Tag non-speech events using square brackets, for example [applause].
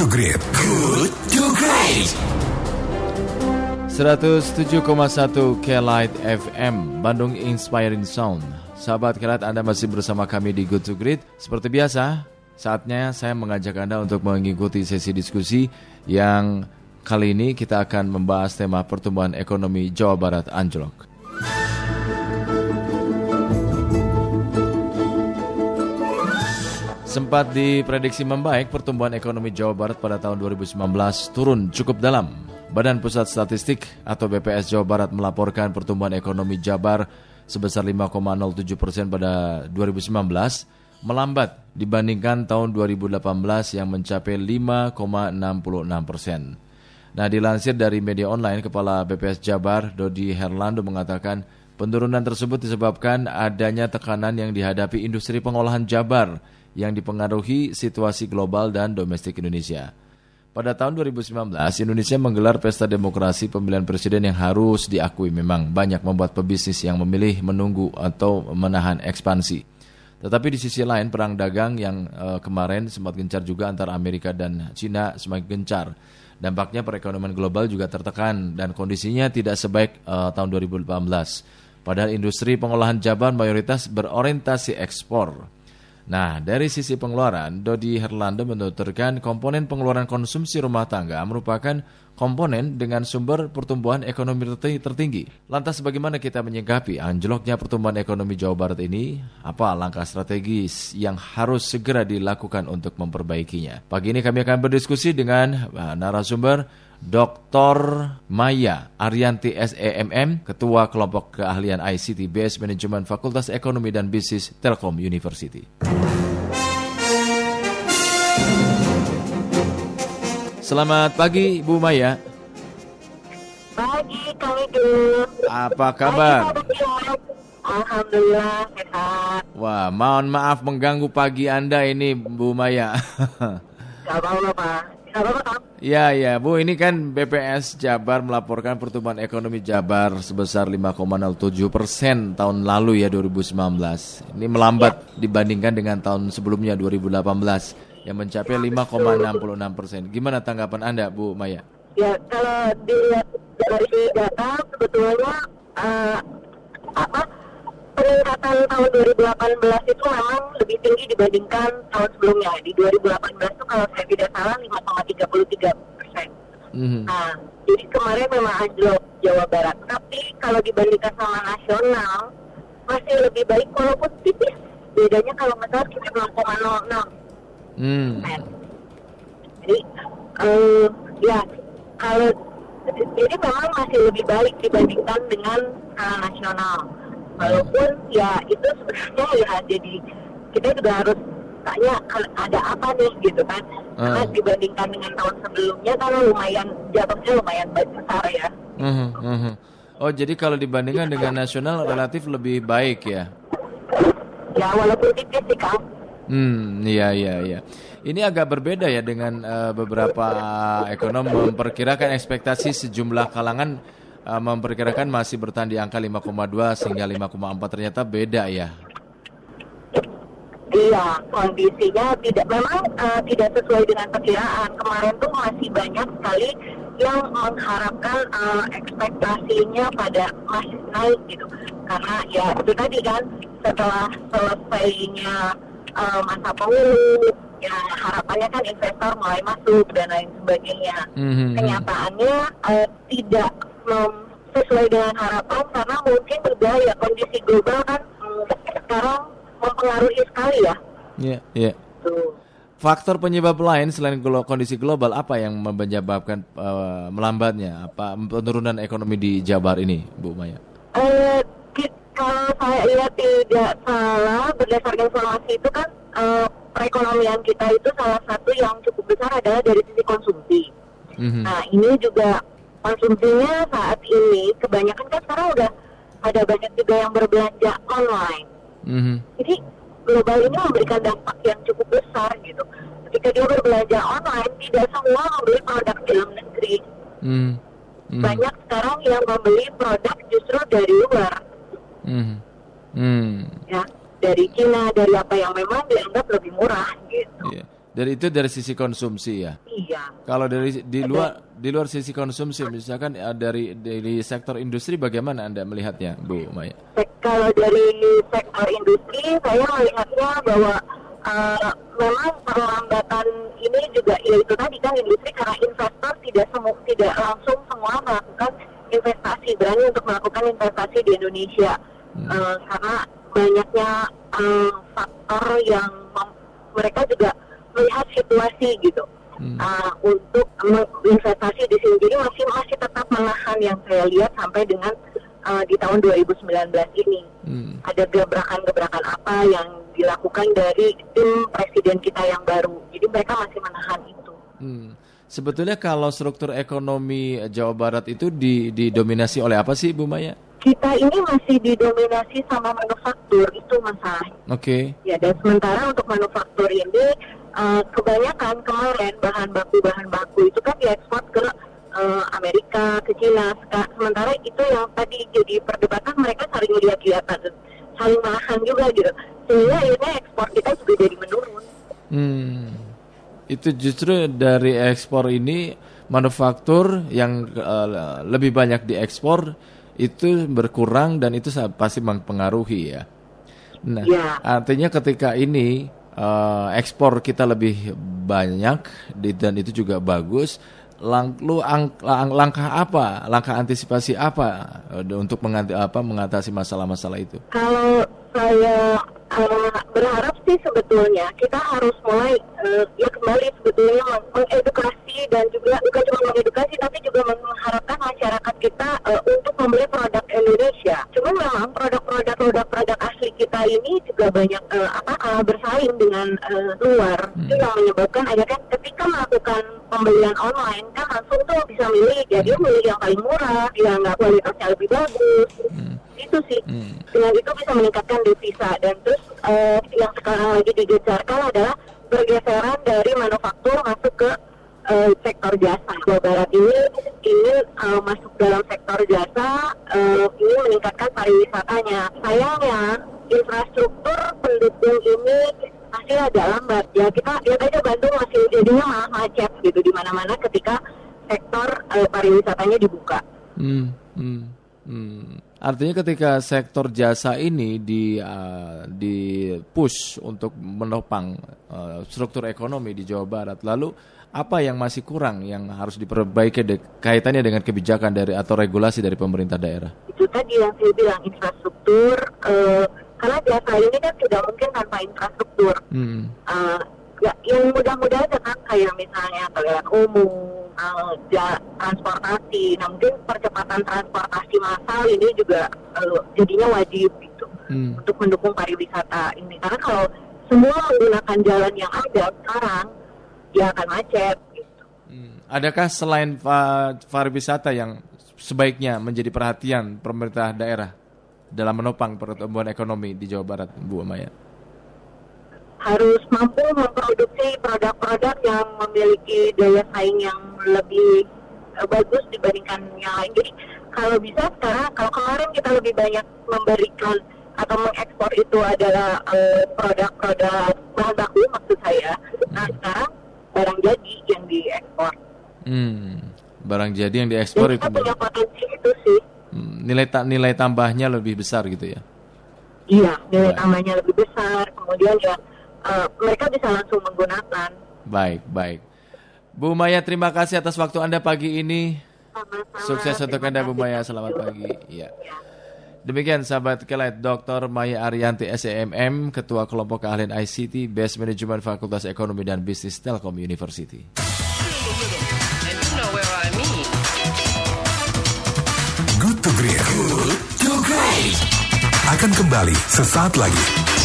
to Great. Good to Great. 107,1 K-Light FM Bandung Inspiring Sound Sahabat K-Light Anda masih bersama kami di Good to Great Seperti biasa Saatnya saya mengajak Anda untuk mengikuti sesi diskusi Yang kali ini kita akan membahas tema pertumbuhan ekonomi Jawa Barat anjlok Sempat diprediksi membaik, pertumbuhan ekonomi Jawa Barat pada tahun 2019 turun cukup dalam. Badan Pusat Statistik atau BPS Jawa Barat melaporkan pertumbuhan ekonomi Jabar sebesar 5,07 persen pada 2019, melambat dibandingkan tahun 2018 yang mencapai 5,66 persen. Nah, dilansir dari media online, Kepala BPS Jabar, Dodi Herlando mengatakan penurunan tersebut disebabkan adanya tekanan yang dihadapi industri pengolahan Jabar yang dipengaruhi situasi global dan domestik Indonesia. Pada tahun 2019, Indonesia menggelar pesta demokrasi pemilihan presiden yang harus diakui memang banyak membuat pebisnis yang memilih menunggu atau menahan ekspansi. Tetapi di sisi lain perang dagang yang uh, kemarin sempat gencar juga antara Amerika dan Cina semakin gencar. Dampaknya perekonomian global juga tertekan dan kondisinya tidak sebaik uh, tahun 2018. Padahal industri pengolahan Jabar mayoritas berorientasi ekspor. Nah, dari sisi pengeluaran, Dodi Herlando menuturkan komponen pengeluaran konsumsi rumah tangga merupakan komponen dengan sumber pertumbuhan ekonomi tertinggi. Lantas bagaimana kita menyikapi anjloknya pertumbuhan ekonomi Jawa Barat ini? Apa langkah strategis yang harus segera dilakukan untuk memperbaikinya? Pagi ini kami akan berdiskusi dengan uh, narasumber Dr. Maya Arianti SEMM, Ketua Kelompok Keahlian ICT Base Manajemen Fakultas Ekonomi dan Bisnis Telkom University. Selamat pagi, Bu Maya. Pagi, Kang Idul. Apa kabar? Alhamdulillah sehat. Wah, mohon maaf mengganggu pagi Anda ini, Bu Maya. [laughs] Gak apa-apa, Pak. Ya, ya, Bu, ini kan BPS Jabar melaporkan pertumbuhan ekonomi Jabar sebesar 5,07 persen tahun lalu ya 2019. Ini melambat dibandingkan dengan tahun sebelumnya 2018 yang mencapai 5,66 persen. Gimana tanggapan Anda, Bu Maya? Ya, kalau dilihat dari data sebetulnya eh, apa peningkatan tahun 2018 itu memang lebih tinggi dibandingkan tahun sebelumnya. Di 2018 itu kalau saya tidak salah 5,33 persen. Mhm. Nah, jadi kemarin memang anjlok Jawa Barat. Tapi kalau dibandingkan sama nasional masih lebih baik walaupun tipis. Bedanya kalau nggak salah cuma 0,06 Hmm. persen. Jadi eh, ya kalau jadi memang masih lebih baik dibandingkan dengan skala nasional. Walaupun ya itu sebenarnya ya jadi kita juga harus tanya "Al- ada apa nih gitu kan. Karena Ah. dibandingkan dengan tahun sebelumnya kan lumayan jatuhnya lumayan besar ya. Mhm, mhm. Oh, jadi kalau dibandingkan dengan nasional relatif lebih baik ya? Ya walaupun tipis sih Kang. Hmm, iya iya iya. Ini agak berbeda ya dengan eh, beberapa ekonom memperkirakan ekspektasi sejumlah kalangan eh, memperkirakan masih bertahan di angka 5,2 sehingga 5,4 ternyata beda ya. Iya, kondisinya tidak memang eh, tidak sesuai dengan perkiraan. Kemarin tuh masih banyak sekali yang mengharapkan eh, ekspektasinya pada masih naik gitu. Karena ya itu tadi kan setelah selesainya eh, masa pemilu, ya harapannya kan investor mulai masuk dan lain sebagainya. Mhm, Kenyataannya eh, tidak mem- sesuai dengan harapan karena mungkin juga ya kondisi global kan mm, sekarang mempengaruhi sekali ya. Iya, iya. Tuh. Faktor penyebab lain selain kondisi global apa yang menyebabkan eh, melambatnya apa penurunan ekonomi di Jabar ini, Bu Maya? Ki- kalau saya lihat tidak salah berdasarkan informasi itu kan eh, perekonomian kita itu salah satu yang cukup besar adalah dari sisi konsumsi. Mhm. Nah ini juga konsumsinya saat ini kebanyakan kan sekarang udah ada banyak juga yang berbelanja online. Mhm. Jadi global ini memberikan dampak yang cukup besar gitu. Ketika dia berbelanja online, tidak semua membeli produk dalam negeri. Mhm. Mhm. Banyak sekarang yang membeli produk justru dari luar, Mhm. Mhm. ya, dari Cina, dari apa yang memang dianggap lebih murah gitu. Iya. Dari itu dari sisi konsumsi ya. Iya. Kalau dari di luar di luar sisi konsumsi, misalkan eh, dari dari sektor industri, bagaimana anda melihatnya, Bu Maya? Kalau dari sektor industri, saya melihatnya bahwa uh, memang perlambatan ini juga ya itu tadi kan industri karena investor tidak semu tidak langsung semua melakukan investasi berani untuk melakukan investasi di Indonesia hmm. uh, karena banyaknya uh, faktor yang mereka juga melihat situasi gitu hmm. uh, untuk investasi di sini. Jadi masih masih tetap menahan yang saya lihat sampai dengan uh, di tahun 2019 ini. Hmm. Ada gebrakan-gebrakan apa yang dilakukan dari tim presiden kita yang baru. Jadi mereka masih menahan itu. Hmm. Sebetulnya kalau struktur ekonomi Jawa Barat itu didominasi oleh apa sih, Bu Maya? kita ini masih didominasi sama manufaktur itu masalahnya. Oke. Okay. Ya dan sementara untuk manufaktur ini uh, kebanyakan kemarin bahan baku bahan baku itu kan diekspor ke uh, Amerika, ke Cina. Sementara itu yang tadi jadi perdebatan mereka saling lihat-lihatan, saling menahan juga gitu. Sehingga akhirnya ekspor kita juga jadi menurun. Hmm. Itu justru dari ekspor ini manufaktur yang uh, lebih banyak diekspor itu berkurang dan itu pasti mempengaruhi ya. Nah, ya. artinya ketika ini uh, ekspor kita lebih banyak dan itu juga bagus, lang, lu ang, lang, langkah apa, langkah antisipasi apa uh, untuk menganti, apa, mengatasi masalah-masalah itu? Kalau saya berharap sih sebetulnya kita harus mulai uh, ya kembali sebetulnya mengedukasi dan juga bukan cuma mengedukasi tapi juga masyarakat kita uh, untuk membeli produk Indonesia. Cuma memang produk-produk produk-produk asli kita ini juga banyak uh, apa uh, bersaing dengan uh, luar. Hmm. Itu yang menyebabkan akhirnya ketika melakukan pembelian online kan langsung tuh bisa milih ya dia milih yang paling murah, dia nggak kualitasnya lebih bagus. Hmm itu sih hmm. dengan itu bisa meningkatkan devisa dan terus uh, yang sekarang lagi digejarkan adalah pergeseran dari manufaktur masuk ke uh, sektor jasa Jawa Barat ini ini uh, masuk sektor jasa uh, ini meningkatkan pariwisatanya sayangnya infrastruktur pendukung ini masih agak lambat ya kita lihat aja Bandung masih jadinya malah macet gitu di mana-mana ketika sektor uh, pariwisatanya dibuka. Hmm, hmm, hmm. Artinya ketika sektor jasa ini di uh, di push untuk menopang uh, struktur ekonomi di Jawa Barat, lalu apa yang masih kurang yang harus diperbaiki de- kaitannya dengan kebijakan dari atau regulasi dari pemerintah daerah? Itu tadi yang saya bilang infrastruktur, uh, karena jasa ini kan tidak mungkin tanpa infrastruktur. Hmm. Uh, ya, yang mudah-mudah aja kan kayak misalnya toilet umum uh, transportasi. Nah mungkin percepatan transportasi massal ini juga uh, jadinya wajib gitu hmm. untuk mendukung pariwisata ini. Karena kalau semua menggunakan jalan yang ada sekarang, ya akan macet. Gitu. Hmm. Adakah selain pariwisata yang sebaiknya menjadi perhatian pemerintah daerah dalam menopang pertumbuhan ekonomi di Jawa Barat, Bu Maya? Harus mampu memproduksi produk-produk yang memiliki daya saing yang lebih uh, bagus dibandingkan yang lain. Jadi kalau bisa sekarang kalau kemarin kita lebih banyak memberikan atau mengekspor itu adalah uh, produk-produk bahan baku maksud saya. Nah sekarang barang jadi yang diekspor. Hmm, barang jadi yang diekspor itu. punya potensi itu sih. Hmm, nilai ta nilai tambahnya lebih besar gitu ya? Iya, nilai tambahnya lebih besar. Kemudian ya uh, mereka bisa langsung menggunakan. Baik, baik. Bu Maya, terima kasih atas waktu Anda pagi ini. Sama-sama. Sukses untuk Anda Bu Maya, selamat pagi. Ya. Demikian sahabat kelet Dr. Maya Arianti SEMM, Ketua Kelompok Keahlian ICT, Best Management Fakultas Ekonomi dan Bisnis Telkom University. Good to Great. Good to Great. Akan kembali sesaat lagi.